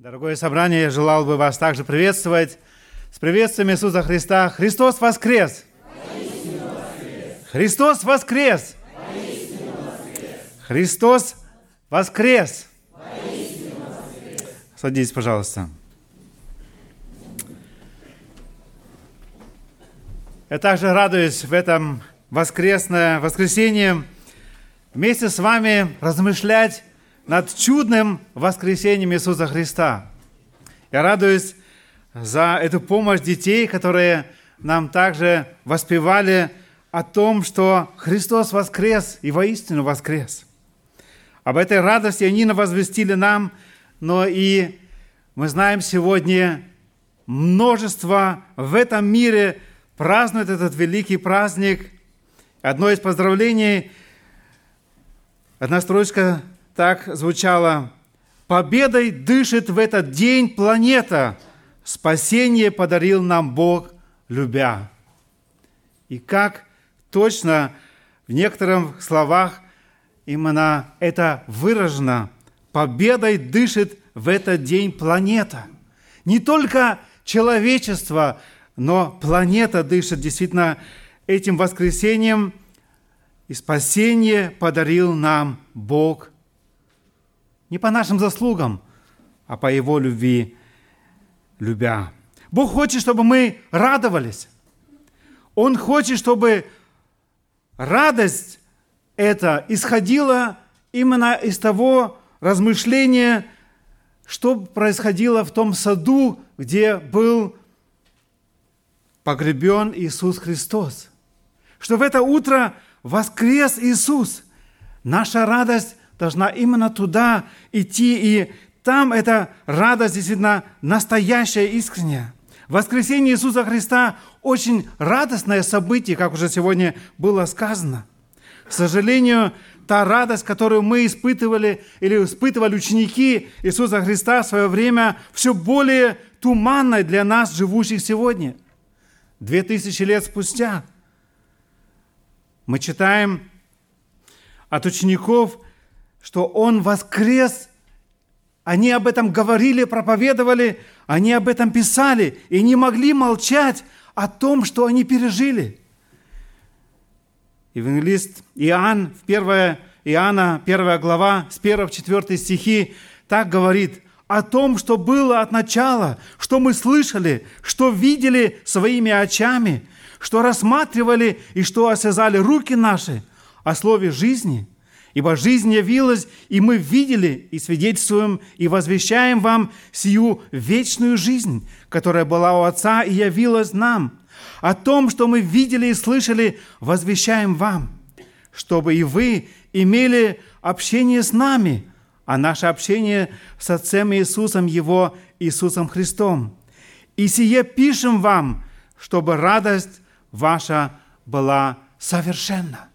Дорогое собрание, я желал бы вас также приветствовать с приветствием Иисуса Христа. Христос воскрес! Христос воскрес! Христос воскрес! Садитесь, пожалуйста. Я также радуюсь в этом воскресное воскресенье вместе с вами размышлять над чудным воскресением Иисуса Христа. Я радуюсь за эту помощь детей, которые нам также воспевали о том, что Христос воскрес и воистину воскрес. Об этой радости они возвестили нам, но и мы знаем сегодня множество в этом мире празднует этот великий праздник. Одно из поздравлений, одна строчка так звучало. «Победой дышит в этот день планета. Спасение подарил нам Бог, любя». И как точно в некоторых словах именно это выражено. Победой дышит в этот день планета. Не только человечество, но планета дышит действительно этим воскресением, и спасение подарил нам Бог не по нашим заслугам, а по Его любви, любя. Бог хочет, чтобы мы радовались. Он хочет, чтобы радость эта исходила именно из того размышления, что происходило в том саду, где был погребен Иисус Христос. Что в это утро воскрес Иисус. Наша радость должна именно туда идти, и там эта радость действительно настоящая, искренняя. Воскресение Иисуса Христа – очень радостное событие, как уже сегодня было сказано. К сожалению, та радость, которую мы испытывали или испытывали ученики Иисуса Христа в свое время, все более туманной для нас, живущих сегодня. Две тысячи лет спустя мы читаем от учеников – что Он воскрес. Они об этом говорили, проповедовали, они об этом писали и не могли молчать о том, что они пережили. Евангелист Иоанн, в 1 Иоанна, 1 глава, с 1 в 4 стихи, так говорит о том, что было от начала, что мы слышали, что видели своими очами, что рассматривали и что осязали руки наши о слове жизни – Ибо жизнь явилась, и мы видели, и свидетельствуем, и возвещаем вам сию вечную жизнь, которая была у Отца и явилась нам. О том, что мы видели и слышали, возвещаем вам, чтобы и вы имели общение с нами, а наше общение с Отцем Иисусом Его, Иисусом Христом. И сие пишем вам, чтобы радость ваша была совершенна.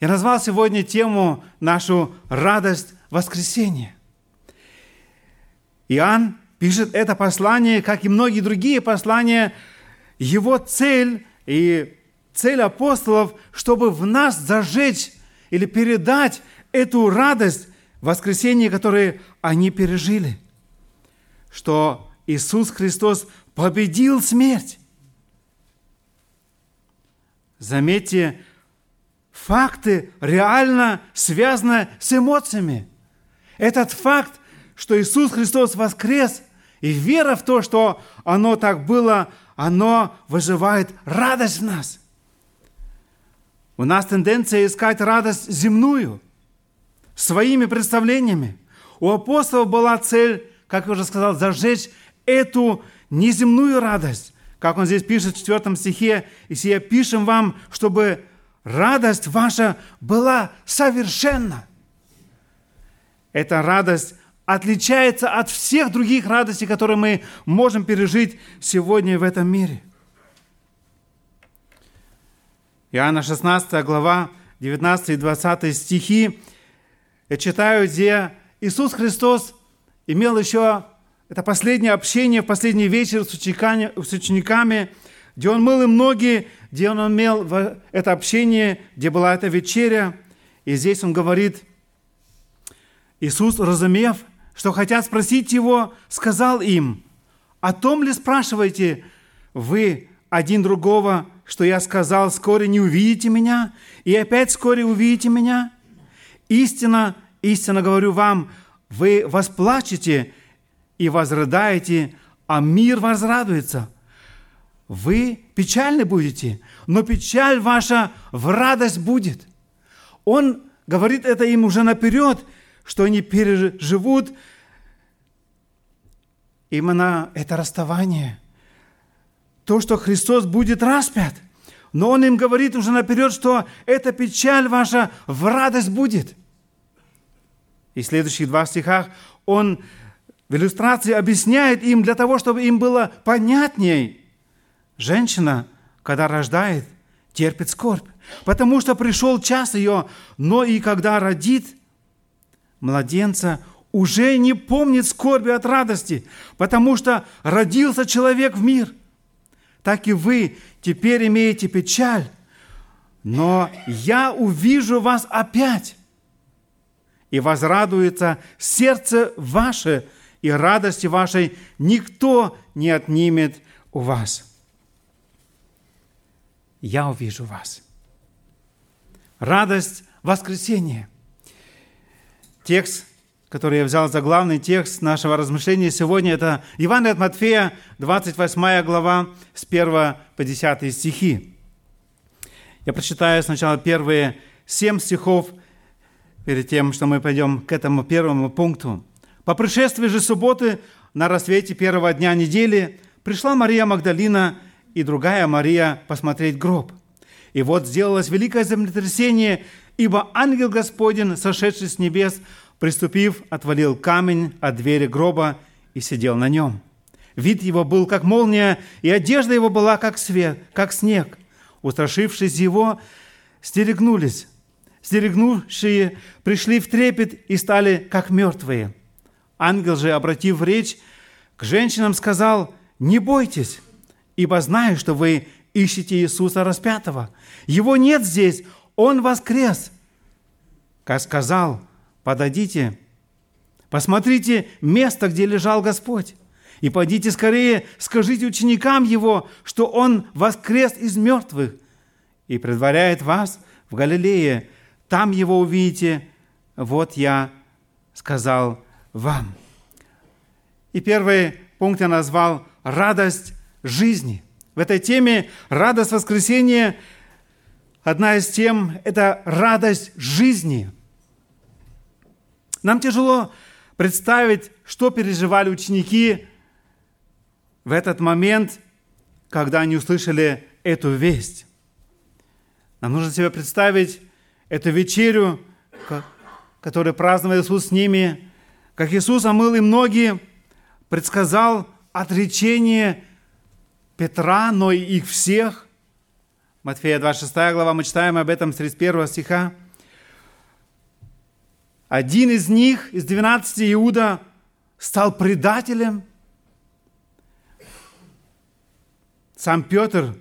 Я назвал сегодня тему нашу «Радость воскресения». Иоанн пишет это послание, как и многие другие послания, его цель и цель апостолов, чтобы в нас зажечь или передать эту радость воскресения, которое они пережили. Что Иисус Христос победил смерть. Заметьте, факты реально связаны с эмоциями. Этот факт, что Иисус Христос воскрес, и вера в то, что оно так было, оно вызывает радость в нас. У нас тенденция искать радость земную, своими представлениями. У апостолов была цель, как я уже сказал, зажечь эту неземную радость. Как он здесь пишет в 4 стихе, «И сия пишем вам, чтобы радость ваша была совершенна. Эта радость отличается от всех других радостей, которые мы можем пережить сегодня в этом мире. Иоанна 16 глава, 19 и 20 стихи. Я читаю, где Иисус Христос имел еще это последнее общение, последний вечер с учениками, с учениками где Он мыл им ноги, где он имел это общение, где была эта вечеря. И здесь он говорит, Иисус, разумев, что хотят спросить его, сказал им, «О том ли спрашиваете вы один другого, что я сказал, вскоре не увидите меня, и опять вскоре увидите меня? Истина, истинно говорю вам, вы восплачете и возрыдаете, а мир возрадуется. Вы печальны будете, но печаль ваша в радость будет. Он говорит это им уже наперед, что они переживут именно это расставание. То, что Христос будет распят. Но Он им говорит уже наперед, что эта печаль ваша в радость будет. И в следующих два стихах Он в иллюстрации объясняет им для того, чтобы им было понятней. Женщина, когда рождает, терпит скорбь, потому что пришел час ее, но и когда родит младенца, уже не помнит скорби от радости, потому что родился человек в мир. Так и вы теперь имеете печаль, но я увижу вас опять, и возрадуется сердце ваше, и радости вашей никто не отнимет у вас. Я увижу вас. Радость воскресения. Текст, который я взял за главный текст нашего размышления сегодня, это Евангелие от Матфея, 28 глава, с 1 по 10 стихи. Я прочитаю сначала первые семь стихов, перед тем, что мы пойдем к этому первому пункту. По пришествии же субботы на рассвете первого дня недели пришла Мария Магдалина и другая Мария посмотреть гроб. И вот сделалось великое землетрясение, ибо ангел Господень, сошедший с небес, приступив, отвалил камень от двери гроба и сидел на нем. Вид его был как молния, и одежда его была как свет, как снег. Устрашившись его, стерегнулись. Стерегнувшие пришли в трепет и стали как мертвые – Ангел же, обратив речь к женщинам, сказал, «Не бойтесь, ибо знаю, что вы ищете Иисуса распятого. Его нет здесь, Он воскрес». Как сказал, «Подойдите, посмотрите место, где лежал Господь, и пойдите скорее, скажите ученикам Его, что Он воскрес из мертвых и предваряет вас в Галилее. Там Его увидите. Вот я сказал вам. И первый пункт я назвал «Радость жизни». В этой теме радость воскресения, одна из тем – это радость жизни. Нам тяжело представить, что переживали ученики в этот момент, когда они услышали эту весть. Нам нужно себе представить эту вечерю, которую праздновал Иисус с ними, как Иисус омыл им ноги, предсказал отречение Петра, но и их всех. Матфея 26 глава, мы читаем об этом с 31 стиха. Один из них, из 12 Иуда, стал предателем. Сам Петр,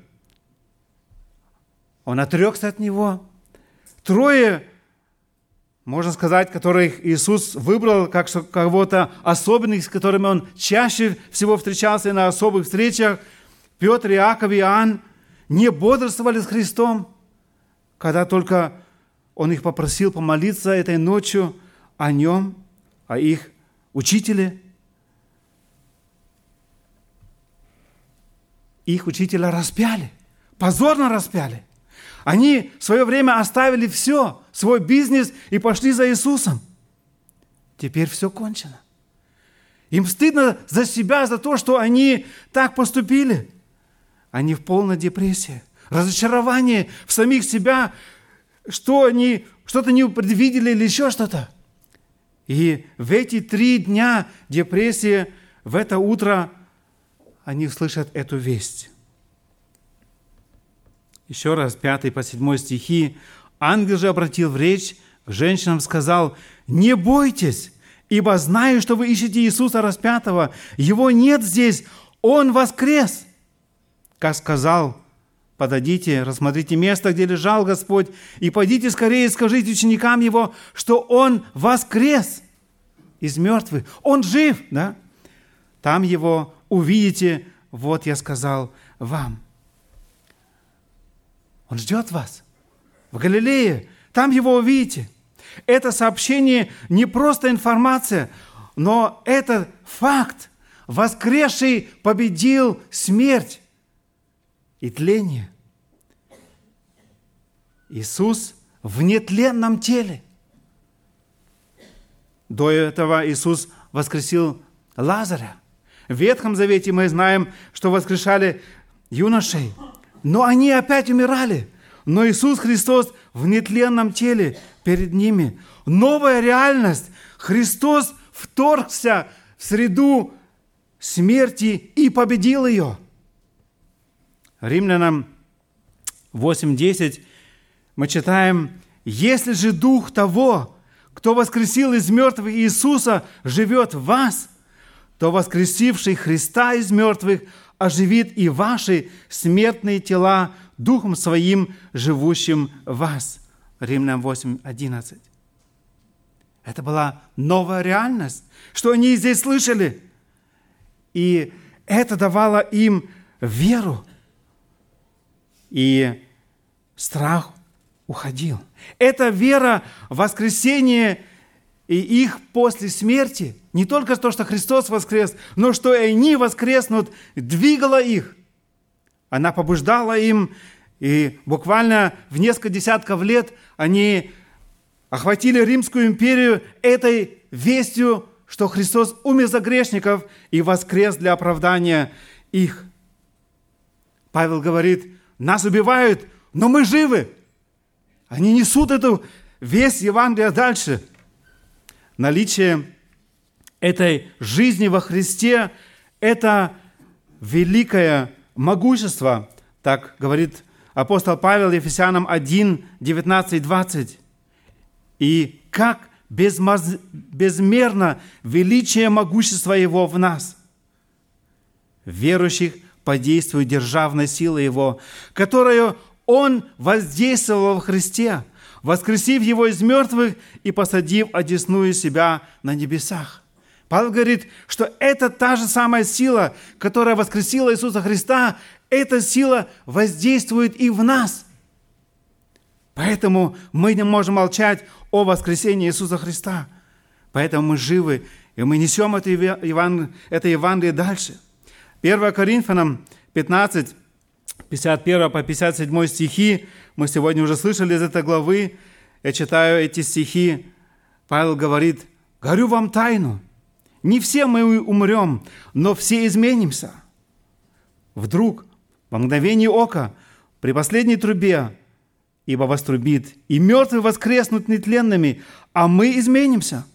он отрекся от него. Трое можно сказать, которых Иисус выбрал как кого-то особенных, с которыми Он чаще всего встречался на особых встречах, Петр, Иаков и Иоанн не бодрствовали с Христом, когда только Он их попросил помолиться этой ночью о Нем, о их учителе. Их учителя распяли, позорно распяли – они в свое время оставили все, свой бизнес и пошли за Иисусом. Теперь все кончено. Им стыдно за себя, за то, что они так поступили. Они в полной депрессии, разочарование в самих себя, что они что-то не предвидели или еще что-то. И в эти три дня депрессии, в это утро они слышат эту весть. Еще раз, 5 по 7 стихи. Ангел же обратил в речь к женщинам, сказал, «Не бойтесь, ибо знаю, что вы ищете Иисуса распятого. Его нет здесь, Он воскрес!» Как сказал, подойдите, рассмотрите место, где лежал Господь, и пойдите скорее скажите ученикам Его, что Он воскрес из мертвых. Он жив, да? Там его увидите, вот я сказал вам. Он ждет вас в Галилее. Там его увидите. Это сообщение не просто информация, но это факт. Воскресший победил смерть и тление. Иисус в нетленном теле. До этого Иисус воскресил Лазаря. В Ветхом Завете мы знаем, что воскрешали юношей, но они опять умирали. Но Иисус Христос в нетленном теле перед ними. Новая реальность. Христос вторгся в среду смерти и победил ее. Римлянам 8.10 мы читаем, «Если же Дух того, кто воскресил из мертвых Иисуса, живет в вас, то воскресивший Христа из мертвых оживит и ваши смертные тела Духом Своим, живущим в вас». Римлянам 8.11. Это была новая реальность, что они здесь слышали. И это давало им веру. И страх уходил. Это вера в воскресение и их после смерти, не только то, что Христос воскрес, но что и они воскреснут, двигала их. Она побуждала им, и буквально в несколько десятков лет они охватили Римскую империю этой вестью, что Христос умер за грешников и воскрес для оправдания их. Павел говорит, нас убивают, но мы живы. Они несут эту весть Евангелия дальше. Наличие этой жизни во Христе – это великое могущество, так говорит апостол Павел Ефесянам 1, 19, 20. И как безмерно величие могущества Его в нас. Верующих подействует державная сила Его, которую Он воздействовал в Христе, воскресив Его из мертвых и посадив одесную себя на небесах. Павел говорит, что это та же самая сила, которая воскресила Иисуса Христа, эта сила воздействует и в нас. Поэтому мы не можем молчать о воскресении Иисуса Христа. Поэтому мы живы, и мы несем это, Еван... это Евангелие дальше. 1 Коринфянам 15, 51 по 57 стихи, мы сегодня уже слышали из этой главы, я читаю эти стихи, Павел говорит, «Говорю вам тайну, не все мы умрем, но все изменимся. Вдруг, во мгновение ока, при последней трубе, ибо вострубит, и мертвые воскреснут нетленными, а мы изменимся.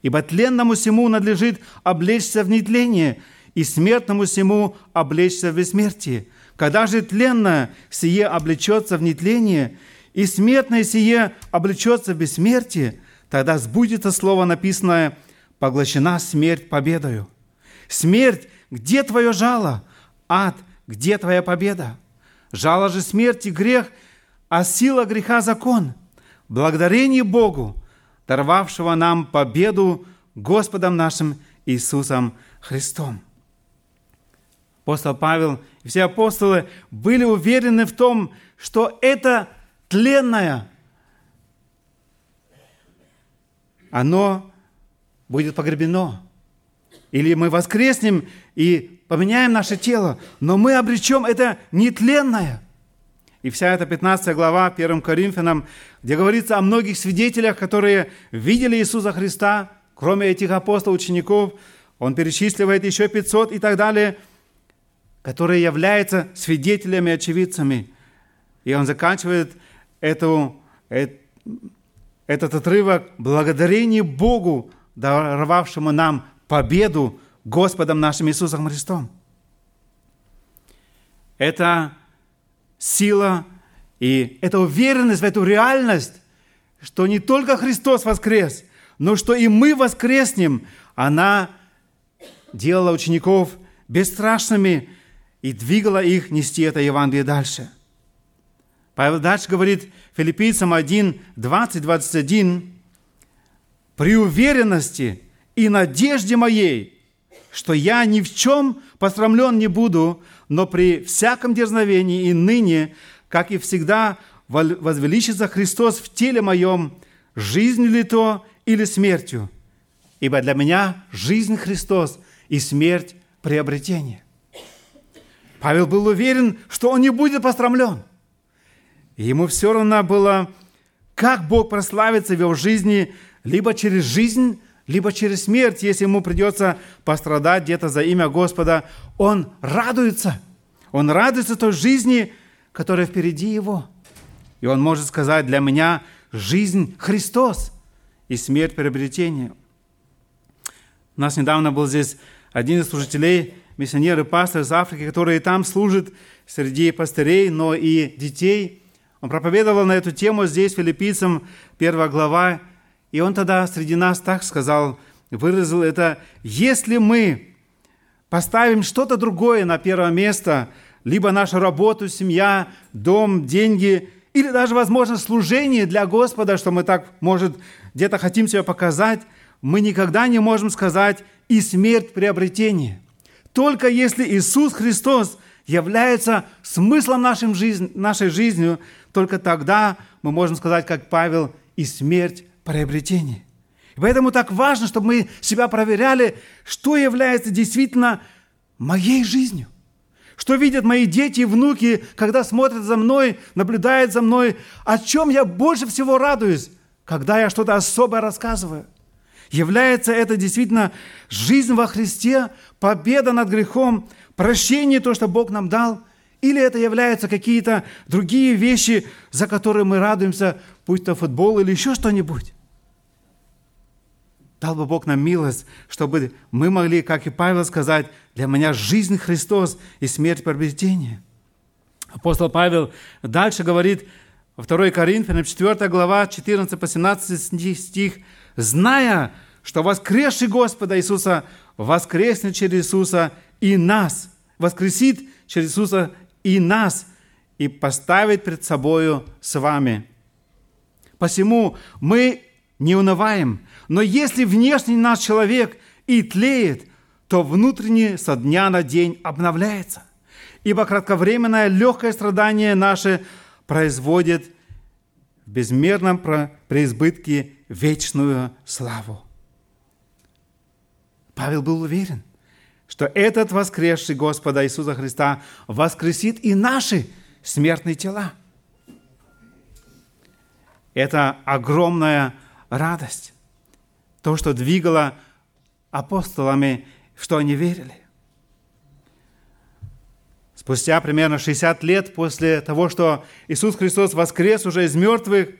Ибо тленному всему надлежит облечься в нетление, и смертному всему облечься в бессмертие. Когда же тленное сие облечется в нетление, и смертное сие облечется в бессмертие, тогда сбудется слово написанное «поглощена смерть победою». Смерть, где твое жало? Ад, где твоя победа? Жало же смерти грех – а сила греха – закон. Благодарение Богу, даровавшего нам победу Господом нашим Иисусом Христом. Апостол Павел и все апостолы были уверены в том, что это тленное, оно будет погребено. Или мы воскреснем и поменяем наше тело, но мы обречем это нетленное. И вся эта 15 глава 1 Коринфянам, где говорится о многих свидетелях, которые видели Иисуса Христа, кроме этих апостолов, учеников, он перечисливает еще 500 и так далее, которые являются свидетелями, очевидцами. И он заканчивает эту, этот отрывок благодарение Богу, даровавшему нам победу Господом нашим Иисусом Христом. Это сила и эта уверенность в эту реальность, что не только Христос воскрес, но что и мы воскреснем, она делала учеников бесстрашными и двигала их нести это Евангелие дальше. Павел дальше говорит филиппийцам 1, 20, 21, «При уверенности и надежде моей, что я ни в чем посрамлен не буду, но при всяком дерзновении и ныне, как и всегда, возвеличится Христос в теле моем, жизнью ли то или смертью. Ибо для меня жизнь Христос и смерть – приобретение. Павел был уверен, что он не будет посрамлен. ему все равно было, как Бог прославится в его жизни, либо через жизнь, либо через смерть, если ему придется пострадать где-то за имя Господа. Он радуется. Он радуется той жизни, которая впереди его. И он может сказать, для меня жизнь Христос и смерть приобретение. У нас недавно был здесь один из служителей, миссионер и пастор из Африки, который там служит среди пастырей, но и детей. Он проповедовал на эту тему здесь, филиппийцам, первая глава, и он тогда среди нас так сказал, выразил это, если мы поставим что-то другое на первое место, либо нашу работу, семья, дом, деньги, или даже, возможно, служение для Господа, что мы так, может, где-то хотим себя показать, мы никогда не можем сказать «и смерть приобретение». Только если Иисус Христос является смыслом нашей жизни, нашей жизни, только тогда мы можем сказать, как Павел, «и смерть приобретение. И поэтому так важно, чтобы мы себя проверяли, что является действительно моей жизнью. Что видят мои дети и внуки, когда смотрят за мной, наблюдают за мной, о чем я больше всего радуюсь, когда я что-то особое рассказываю. Является это действительно жизнь во Христе, победа над грехом, прощение, то, что Бог нам дал, или это являются какие-то другие вещи, за которые мы радуемся, будь то футбол или еще что-нибудь. Дал бы Бог нам милость, чтобы мы могли, как и Павел, сказать, для меня жизнь Христос и смерть приобретение. Апостол Павел дальше говорит во 2 Коринфянам 4 глава 14 по 17 стих, «Зная, что воскресший Господа Иисуса воскреснет через Иисуса и нас, воскресит через Иисуса и нас, и поставит пред собою с вами. Посему мы не унываем, но если внешний наш человек и тлеет, то внутренний со дня на день обновляется. Ибо кратковременное легкое страдание наше производит в безмерном преизбытке вечную славу. Павел был уверен, что этот воскресший Господа Иисуса Христа воскресит и наши смертные тела. Это огромная радость то, что двигало апостолами, что они верили. Спустя примерно 60 лет после того, что Иисус Христос воскрес уже из мертвых,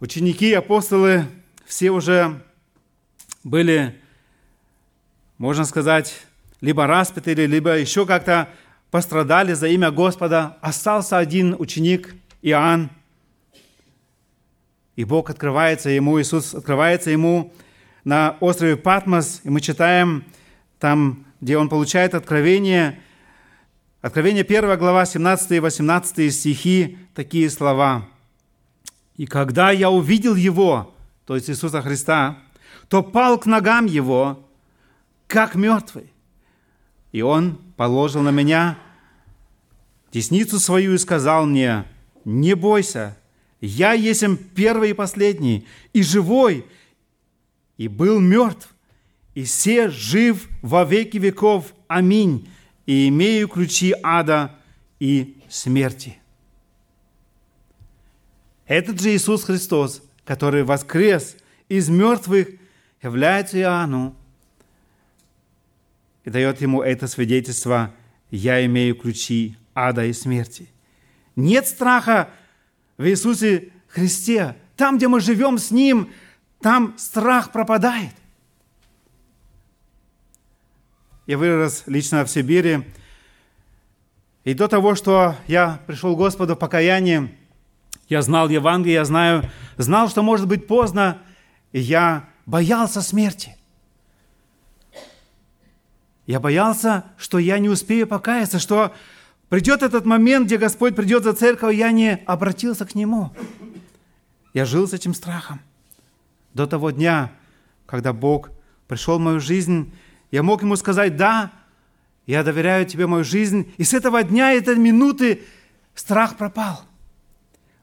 ученики, апостолы, все уже были, можно сказать, либо распяты, либо еще как-то пострадали за имя Господа. Остался один ученик, Иоанн, и Бог открывается ему, Иисус открывается ему на острове Патмос, и мы читаем там, где он получает откровение, Откровение 1 глава, 17 и 18 стихи, такие слова. «И когда я увидел Его, то есть Иисуса Христа, то пал к ногам Его, как мертвый. И Он положил на меня десницу свою и сказал мне, не бойся, я есть первый и последний, и живой, и был мертв, и все жив во веки веков. Аминь. И имею ключи ада и смерти. Этот же Иисус Христос, который воскрес из мертвых, является Иоанну и дает ему это свидетельство «Я имею ключи ада и смерти». Нет страха в Иисусе Христе. Там, где мы живем с Ним, там страх пропадает. Я вырос лично в Сибири, и до того, что я пришел к Господу в покаяние, я знал Евангелие, я знаю, знал, что может быть поздно, и я боялся смерти. Я боялся, что я не успею покаяться, что Придет этот момент, где Господь придет за церковь, я не обратился к Нему. Я жил с этим страхом до того дня, когда Бог пришел в мою жизнь, я мог ему сказать, да, я доверяю тебе мою жизнь. И с этого дня, этой минуты страх пропал.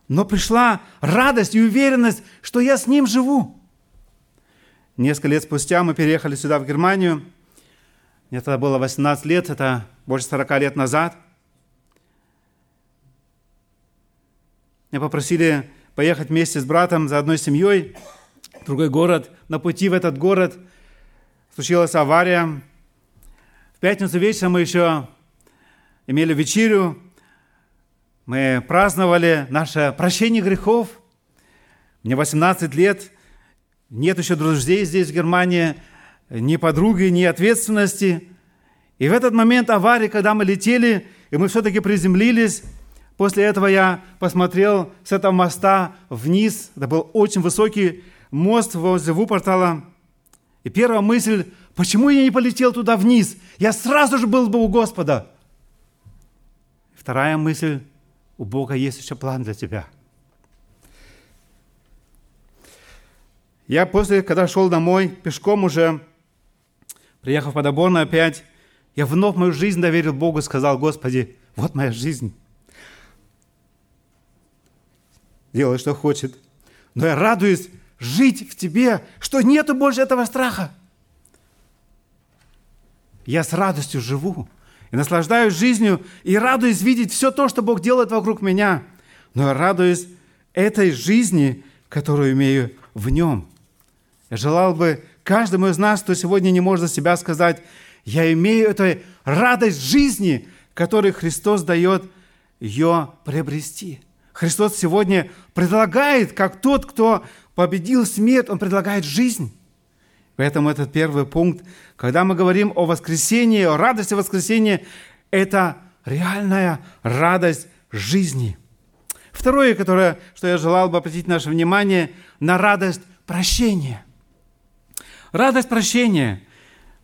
Но пришла радость и уверенность, что я с ним живу. Несколько лет спустя мы переехали сюда, в Германию. Мне тогда было 18 лет, это больше 40 лет назад. Меня попросили поехать вместе с братом за одной семьей в другой город. На пути в этот город случилась авария. В пятницу вечером мы еще имели вечерю. Мы праздновали наше прощение грехов. Мне 18 лет. Нет еще друзей здесь, в Германии, ни подруги, ни ответственности. И в этот момент аварии, когда мы летели, и мы все-таки приземлились, После этого я посмотрел с этого моста вниз. Это был очень высокий мост возле Вупортала. И первая мысль, почему я не полетел туда вниз? Я сразу же был бы у Господа. Вторая мысль, у Бога есть еще план для тебя. Я после, когда шел домой, пешком уже, приехав по Доборно опять, я вновь мою жизнь доверил Богу сказал, Господи, вот моя жизнь делай, что хочет. Но я радуюсь жить в тебе, что нету больше этого страха. Я с радостью живу и наслаждаюсь жизнью, и радуюсь видеть все то, что Бог делает вокруг меня. Но я радуюсь этой жизни, которую имею в нем. Я желал бы каждому из нас, кто сегодня не может за себя сказать, я имею эту радость жизни, которую Христос дает ее приобрести. Христос сегодня предлагает, как тот, кто победил смерть, Он предлагает жизнь. Поэтому этот первый пункт, когда мы говорим о воскресении, о радости воскресения, это реальная радость жизни. Второе, которое, что я желал бы обратить наше внимание, на радость прощения. Радость прощения.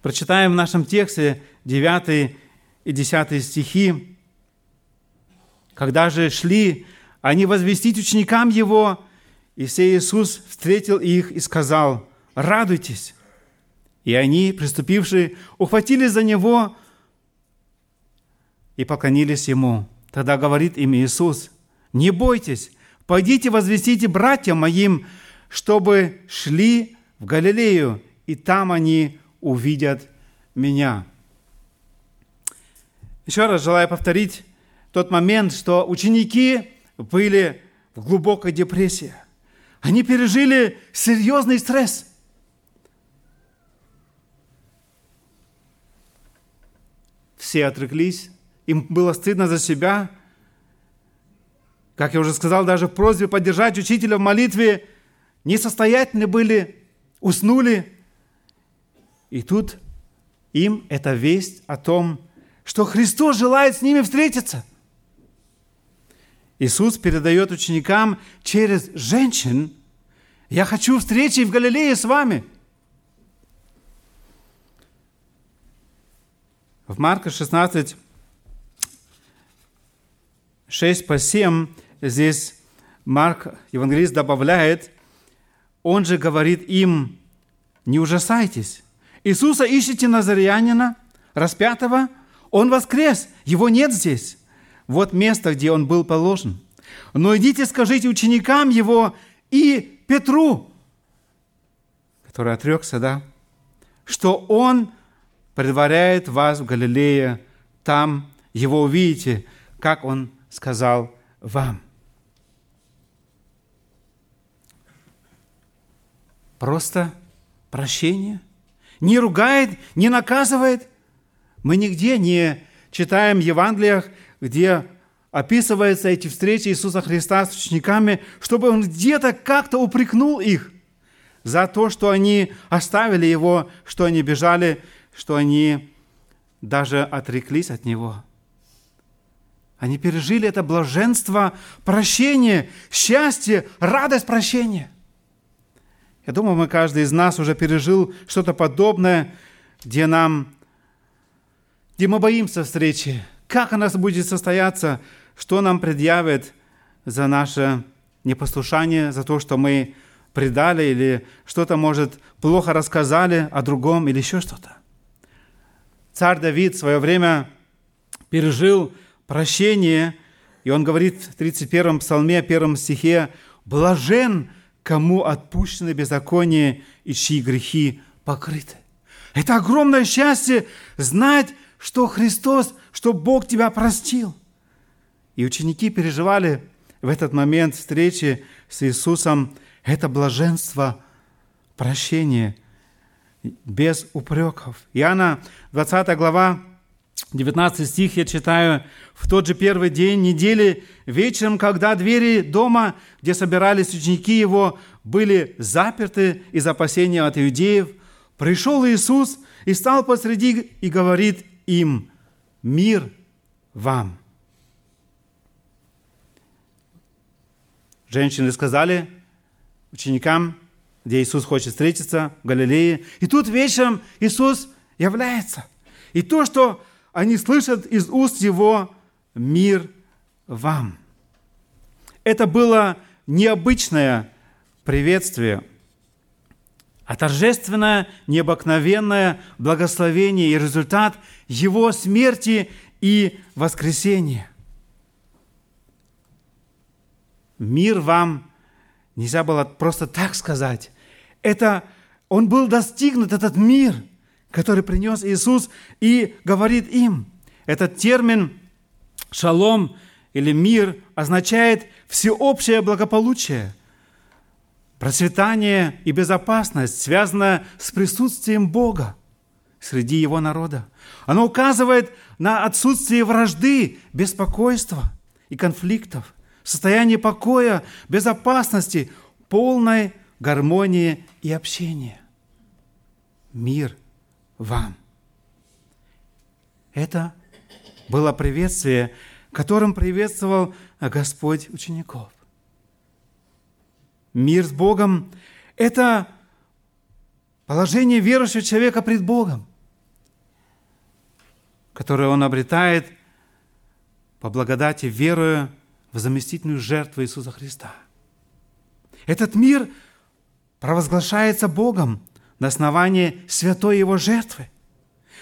Прочитаем в нашем тексте 9 и 10 стихи. Когда же шли они возвестить ученикам Его, и все Иисус встретил их и сказал, «Радуйтесь!» И они, приступившие, ухватились за Него и поклонились Ему. Тогда говорит им Иисус, «Не бойтесь, пойдите возвестите братьям моим, чтобы шли в Галилею, и там они увидят Меня». Еще раз желаю повторить тот момент, что ученики были в глубокой депрессии. Они пережили серьезный стресс. Все отреклись, им было стыдно за себя. Как я уже сказал, даже в просьбе поддержать учителя в молитве несостоятельны были, уснули. И тут им эта весть о том, что Христос желает с ними встретиться – Иисус передает ученикам через женщин, я хочу встречи в Галилее с вами. В Марка 16, 6 по 7, здесь Марк, евангелист, добавляет, он же говорит им, не ужасайтесь. Иисуса ищете Назарянина, распятого, он воскрес, его нет здесь. Вот место, где он был положен. Но идите, скажите ученикам его и Петру, который отрекся, да, что он предваряет вас в Галилее, там его увидите, как он сказал вам. Просто прощение. Не ругает, не наказывает. Мы нигде не читаем в Евангелиях, где описываются эти встречи Иисуса Христа с учениками, чтобы Он где-то как-то упрекнул их за то, что они оставили Его, что они бежали, что они даже отреклись от Него. Они пережили это блаженство, прощение, счастье, радость прощения. Я думаю, мы, каждый из нас уже пережил что-то подобное, где нам, где мы боимся встречи, как она будет состояться, что нам предъявит за наше непослушание, за то, что мы предали или что-то, может, плохо рассказали о другом или еще что-то. Царь Давид в свое время пережил прощение, и он говорит в 31 псалме, первом стихе, «Блажен, кому отпущены беззаконие и чьи грехи покрыты». Это огромное счастье знать, что Христос, что Бог тебя простил. И ученики переживали в этот момент встречи с Иисусом это блаженство прощения без упреков. Иоанна 20 глава, 19 стих я читаю. «В тот же первый день недели вечером, когда двери дома, где собирались ученики его, были заперты из опасения от иудеев, пришел Иисус и стал посреди и говорит им, «Мир вам!» Женщины сказали ученикам, где Иисус хочет встретиться, в Галилее. И тут вечером Иисус является. И то, что они слышат из уст Его, мир вам. Это было необычное приветствие, а торжественное, необыкновенное благословение и результат Его смерти и воскресения. Мир вам нельзя было просто так сказать. Это он был достигнут, этот мир, который принес Иисус, и говорит им. Этот термин «шалом» или «мир» означает всеобщее благополучие, процветание и безопасность, связанное с присутствием Бога среди Его народа. Оно указывает на отсутствие вражды, беспокойства и конфликтов – состояние покоя, безопасности, полной гармонии и общения. Мир вам. Это было приветствие, которым приветствовал Господь учеников. Мир с Богом – это положение верующего человека пред Богом, которое он обретает по благодати, веруя в заместительную жертву Иисуса Христа. Этот мир провозглашается Богом на основании святой Его жертвы,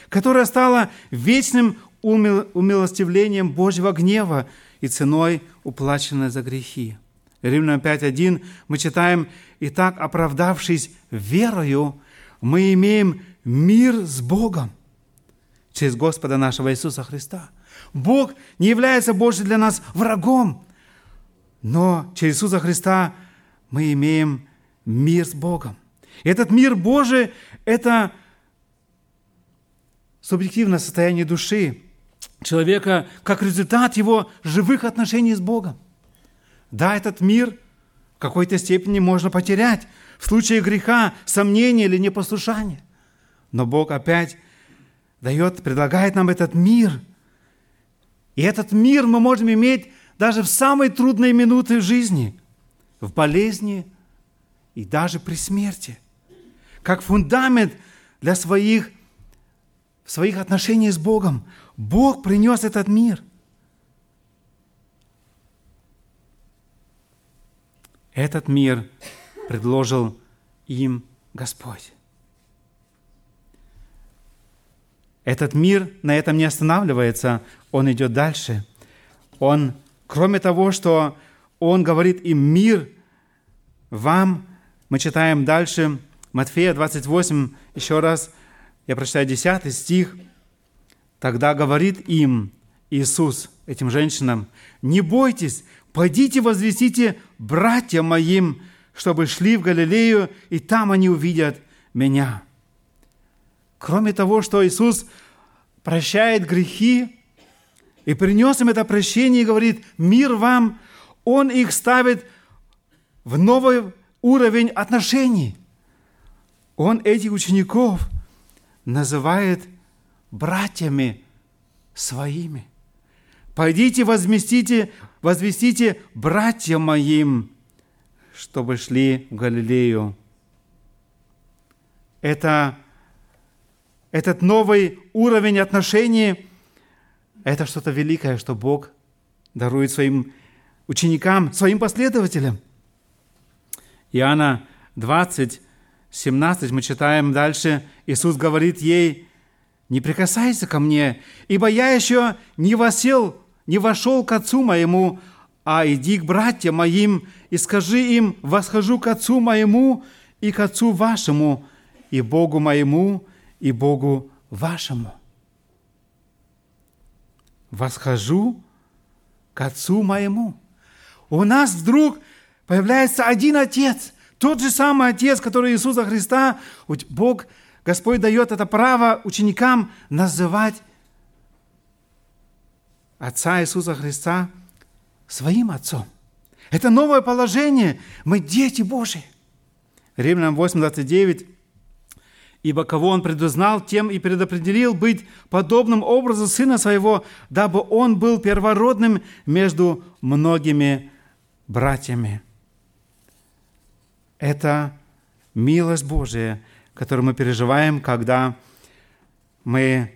которая стала вечным умилостивлением Божьего гнева и ценой, уплаченной за грехи. Римлянам 5.1 мы читаем, «Итак, оправдавшись верою, мы имеем мир с Богом через Господа нашего Иисуса Христа». Бог не является больше для нас врагом, но через Иисуса Христа мы имеем мир с Богом. И этот мир Божий – это субъективное состояние души человека как результат его живых отношений с Богом. Да, этот мир в какой-то степени можно потерять в случае греха, сомнения или непослушания. Но Бог опять дает, предлагает нам этот мир – и этот мир мы можем иметь даже в самые трудные минуты жизни, в болезни и даже при смерти, как фундамент для своих, своих отношений с Богом. Бог принес этот мир. Этот мир предложил им Господь. Этот мир на этом не останавливается, он идет дальше. Он, кроме того, что он говорит им «мир вам», мы читаем дальше Матфея 28, еще раз, я прочитаю 10 стих. Тогда говорит им Иисус, этим женщинам, «Не бойтесь, пойдите возвестите братьям моим, чтобы шли в Галилею, и там они увидят меня». Кроме того, что Иисус прощает грехи и принес им это прощение и говорит, мир вам, Он их ставит в новый уровень отношений. Он этих учеников называет братьями своими. Пойдите, возместите, возвестите братьям моим, чтобы шли в Галилею. Это этот новый уровень отношений – это что-то великое, что Бог дарует своим ученикам, своим последователям. Иоанна 20, 17 мы читаем дальше, Иисус говорит ей, «Не прикасайся ко мне, ибо я еще не восел, не вошел к Отцу моему, а иди к братьям моим и скажи им, восхожу к Отцу моему и к Отцу вашему, и Богу моему, и Богу вашему». Восхожу к Отцу моему. У нас вдруг появляется один Отец, тот же самый Отец, который Иисуса Христа, Бог, Господь дает это право ученикам называть Отца Иисуса Христа своим Отцом. Это новое положение. Мы дети Божьи. Римлянам 8:29 Ибо кого он предузнал, тем и предопределил быть подобным образу Сына Своего, дабы он был первородным между многими братьями. Это милость Божия, которую мы переживаем, когда мы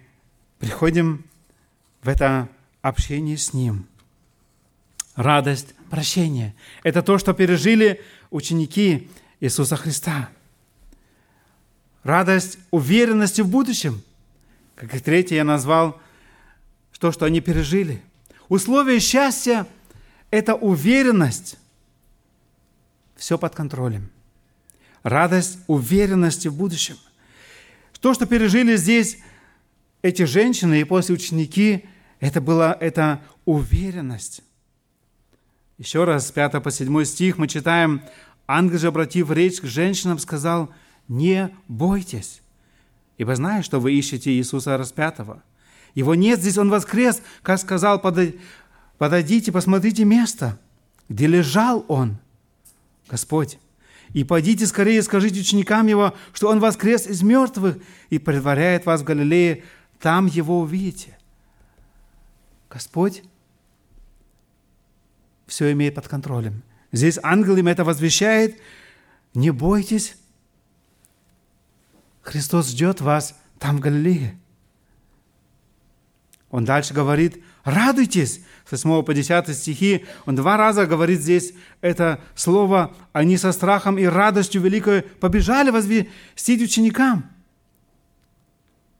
приходим в это общение с Ним. Радость прощения – это то, что пережили ученики Иисуса Христа – радость уверенности в будущем. Как и третье я назвал то, что они пережили. Условие счастья – это уверенность. Все под контролем. Радость уверенности в будущем. То, что пережили здесь эти женщины и после ученики, это была эта уверенность. Еще раз, с 5 по 7 стих мы читаем, «Ангел же, обратив речь к женщинам, сказал – не бойтесь, ибо знаю, что вы ищете Иисуса распятого. Его нет здесь, Он воскрес, как сказал, подойдите, посмотрите место, где лежал Он, Господь. И пойдите скорее скажите ученикам Его, что Он воскрес из мертвых и предваряет вас в Галилее, там Его увидите. Господь все имеет под контролем. Здесь ангел им это возвещает. Не бойтесь, Христос ждет вас там, в Галилее. Он дальше говорит, радуйтесь, с 8 по 10 стихи. Он два раза говорит здесь это слово, они со страхом и радостью великой побежали возвестить ученикам.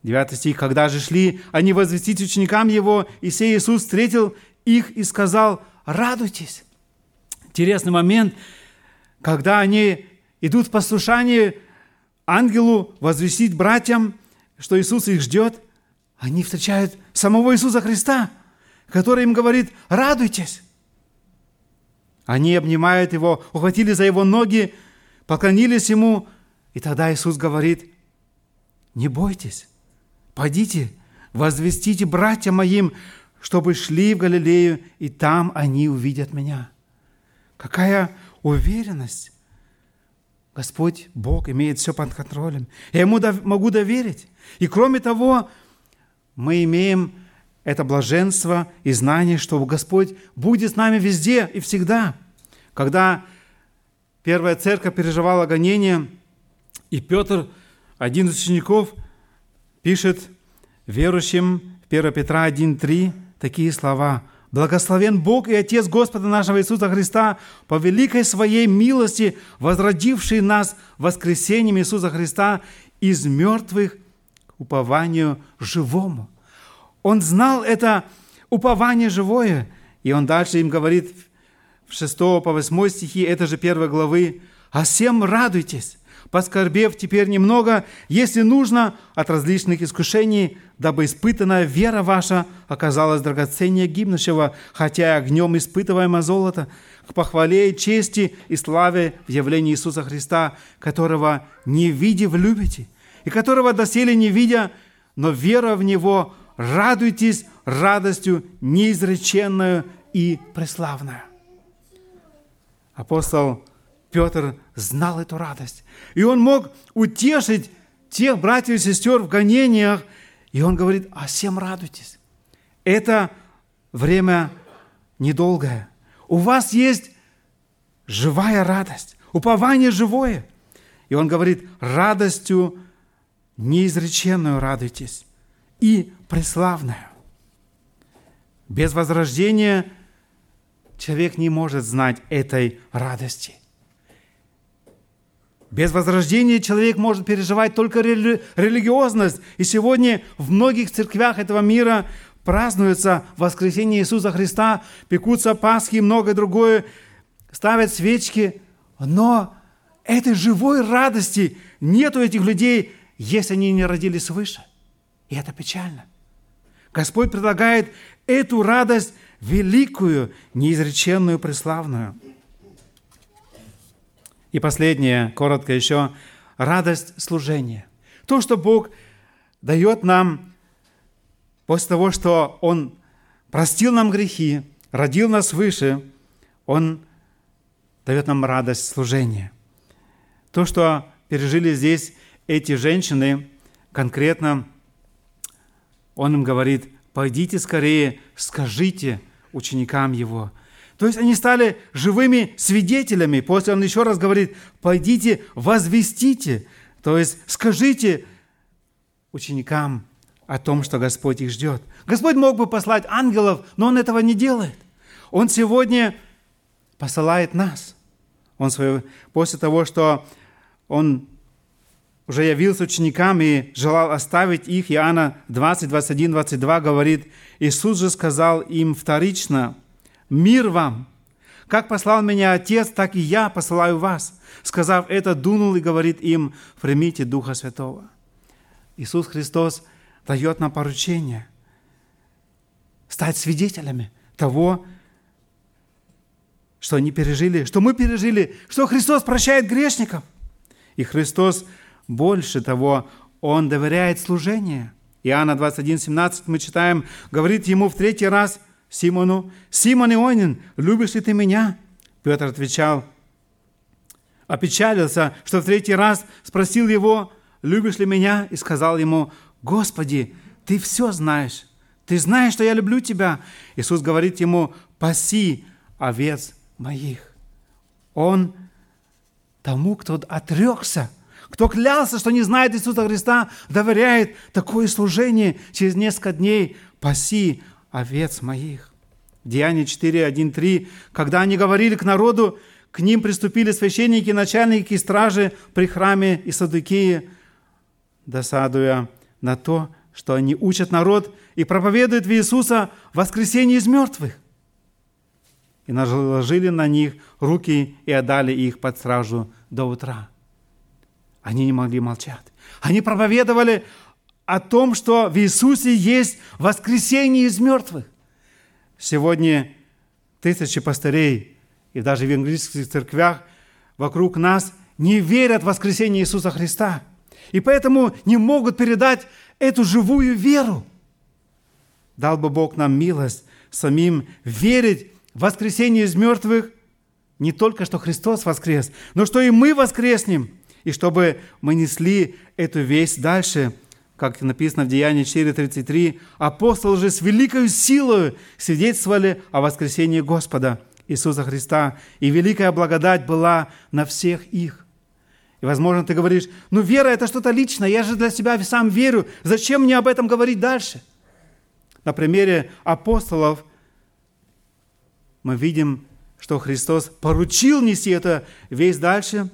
9 стих, когда же шли они возвестить ученикам его, и сей Иисус встретил их и сказал, радуйтесь. Интересный момент, когда они идут в послушание ангелу возвестить братьям, что Иисус их ждет, они встречают самого Иисуса Христа, который им говорит, радуйтесь. Они обнимают его, ухватили за его ноги, поклонились ему, и тогда Иисус говорит, не бойтесь, пойдите, возвестите братьям моим, чтобы шли в Галилею, и там они увидят меня. Какая уверенность, Господь, Бог имеет все под контролем. Я Ему могу доверить. И кроме того, мы имеем это блаженство и знание, что Господь будет с нами везде и всегда. Когда первая церковь переживала гонение, и Петр, один из учеников, пишет верующим 1 Петра 1.3 такие слова – Благословен Бог и Отец Господа нашего Иисуса Христа, по великой Своей милости, возродивший нас воскресением Иисуса Христа из мертвых к упованию живому. Он знал это упование живое, и он дальше им говорит в 6 по 8 стихи этой же первой главы, «А всем радуйтесь, поскорбев теперь немного, если нужно, от различных искушений, дабы испытанная вера ваша оказалась драгоценнее гибнущего, хотя и огнем испытываемое золото, к похвале и чести и славе в явлении Иисуса Христа, которого не видев любите, и которого доселе не видя, но вера в Него, радуйтесь радостью неизреченную и преславную. Апостол Петр знал эту радость. И он мог утешить тех братьев и сестер в гонениях. И он говорит, а всем радуйтесь. Это время недолгое. У вас есть живая радость, упование живое. И он говорит, радостью неизреченную радуйтесь и преславную. Без возрождения человек не может знать этой радости. Без возрождения человек может переживать только рели- религиозность. И сегодня в многих церквях этого мира празднуется воскресение Иисуса Христа, пекутся Пасхи и многое другое, ставят свечки. Но этой живой радости нет у этих людей, если они не родились свыше. И это печально. Господь предлагает эту радость великую, неизреченную, преславную. И последнее, коротко еще, радость служения. То, что Бог дает нам после того, что Он простил нам грехи, родил нас свыше, Он дает нам радость служения. То, что пережили здесь эти женщины, конкретно Он им говорит, пойдите скорее, скажите ученикам Его – то есть они стали живыми свидетелями. После он еще раз говорит, пойдите, возвестите. То есть скажите ученикам о том, что Господь их ждет. Господь мог бы послать ангелов, но Он этого не делает. Он сегодня посылает нас. Он свое, после того, что Он уже явился ученикам и желал оставить их, Иоанна 20, 21, 22 говорит, Иисус же сказал им вторично, Мир вам! Как послал меня Отец, так и я посылаю вас. Сказав это, дунул и говорит им, примите Духа Святого. Иисус Христос дает нам поручение стать свидетелями того, что они пережили, что мы пережили, что Христос прощает грешников. И Христос больше того, Он доверяет служение. Иоанна 21, 17 мы читаем, говорит ему в третий раз – Симону, «Симон Ионин, любишь ли ты меня?» Петр отвечал, опечалился, что в третий раз спросил его, «Любишь ли меня?» И сказал ему, «Господи, ты все знаешь, ты знаешь, что я люблю тебя». Иисус говорит ему, «Паси овец моих». Он тому, кто отрекся, кто клялся, что не знает Иисуса Христа, доверяет такое служение через несколько дней «Паси овец моих». Деяние 4, 1, 3. Когда они говорили к народу, к ним приступили священники, начальники стражи при храме и садукии, досадуя на то, что они учат народ и проповедуют в Иисуса воскресение из мертвых. И наложили на них руки и отдали их под стражу до утра. Они не могли молчать. Они проповедовали о том, что в Иисусе есть воскресение из мертвых. Сегодня тысячи пастырей и даже в евангелических церквях вокруг нас не верят в воскресение Иисуса Христа. И поэтому не могут передать эту живую веру. Дал бы Бог нам милость самим верить в воскресение из мертвых не только, что Христос воскрес, но что и мы воскреснем, и чтобы мы несли эту весть дальше – как написано в Деянии 4.33, апостолы же с великой силой свидетельствовали о воскресении Господа Иисуса Христа, и великая благодать была на всех их. И, возможно, ты говоришь, ну, вера – это что-то личное, я же для себя сам верю, зачем мне об этом говорить дальше? На примере апостолов мы видим, что Христос поручил нести это весь дальше,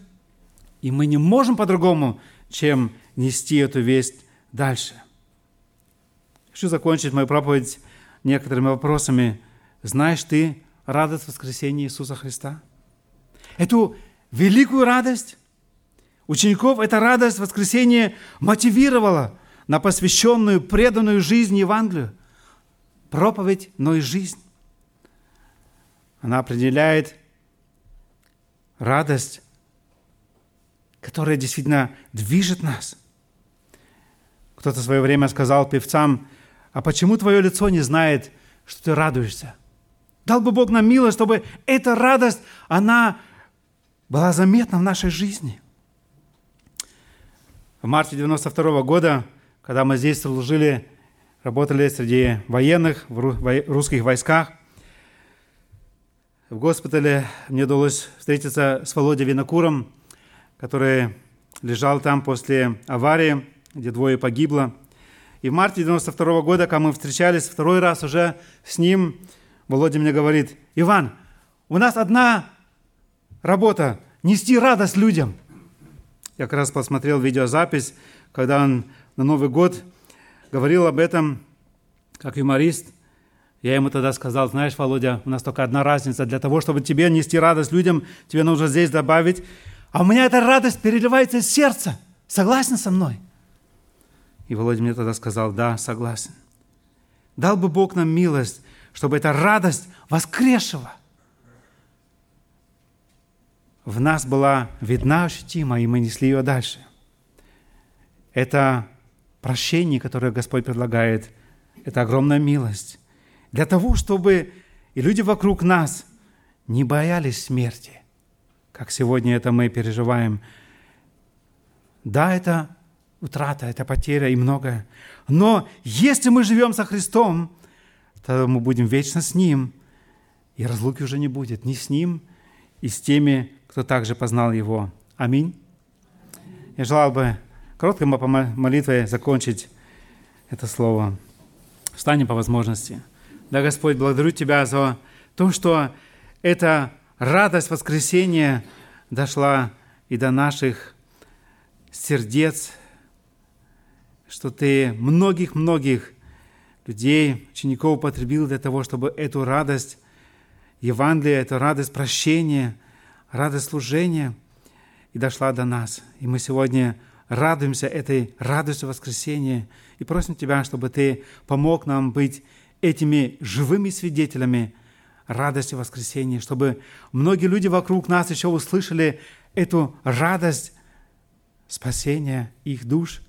и мы не можем по-другому, чем нести эту весть дальше. Хочу закончить мою проповедь некоторыми вопросами. Знаешь ты радость воскресения Иисуса Христа? Эту великую радость учеников эта радость воскресения мотивировала на посвященную, преданную жизнь Евангелию. Проповедь, но и жизнь. Она определяет радость, которая действительно движет нас – кто-то в свое время сказал певцам, а почему твое лицо не знает, что ты радуешься? Дал бы Бог нам милость, чтобы эта радость, она была заметна в нашей жизни. В марте 92 года, когда мы здесь служили, работали среди военных в русских войсках, в госпитале мне удалось встретиться с Володей Винокуром, который лежал там после аварии – где двое погибло. И в марте 92 года, когда мы встречались второй раз уже с ним, Володя мне говорит, Иван, у нас одна работа – нести радость людям. Я как раз посмотрел видеозапись, когда он на Новый год говорил об этом как юморист. Я ему тогда сказал, знаешь, Володя, у нас только одна разница. Для того, чтобы тебе нести радость людям, тебе нужно здесь добавить. А у меня эта радость переливается из сердца. Согласен со мной? И Володя тогда сказал, да, согласен. Дал бы Бог нам милость, чтобы эта радость воскресшего в нас была видна, ощутима, и мы несли ее дальше. Это прощение, которое Господь предлагает, это огромная милость. Для того, чтобы и люди вокруг нас не боялись смерти, как сегодня это мы переживаем. Да, это утрата, это потеря и многое. Но если мы живем со Христом, то мы будем вечно с Ним, и разлуки уже не будет ни с Ним, и с теми, кто также познал Его. Аминь. Я желал бы короткой молитвой закончить это слово. Встанем по возможности. Да, Господь, благодарю Тебя за то, что эта радость воскресения дошла и до наших сердец, что Ты многих-многих людей, учеников употребил для того, чтобы эту радость Евангелия, эту радость прощения – радость служения и дошла до нас. И мы сегодня радуемся этой радостью воскресения и просим Тебя, чтобы Ты помог нам быть этими живыми свидетелями радости воскресения, чтобы многие люди вокруг нас еще услышали эту радость спасения их душ,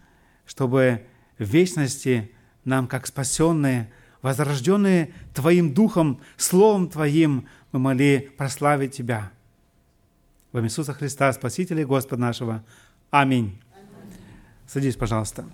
чтобы в вечности нам, как спасенные, возрожденные Твоим Духом, Словом Твоим, мы могли прославить Тебя – во Иисуса Христа, Спасителя и Господа нашего. Аминь. Садись, пожалуйста.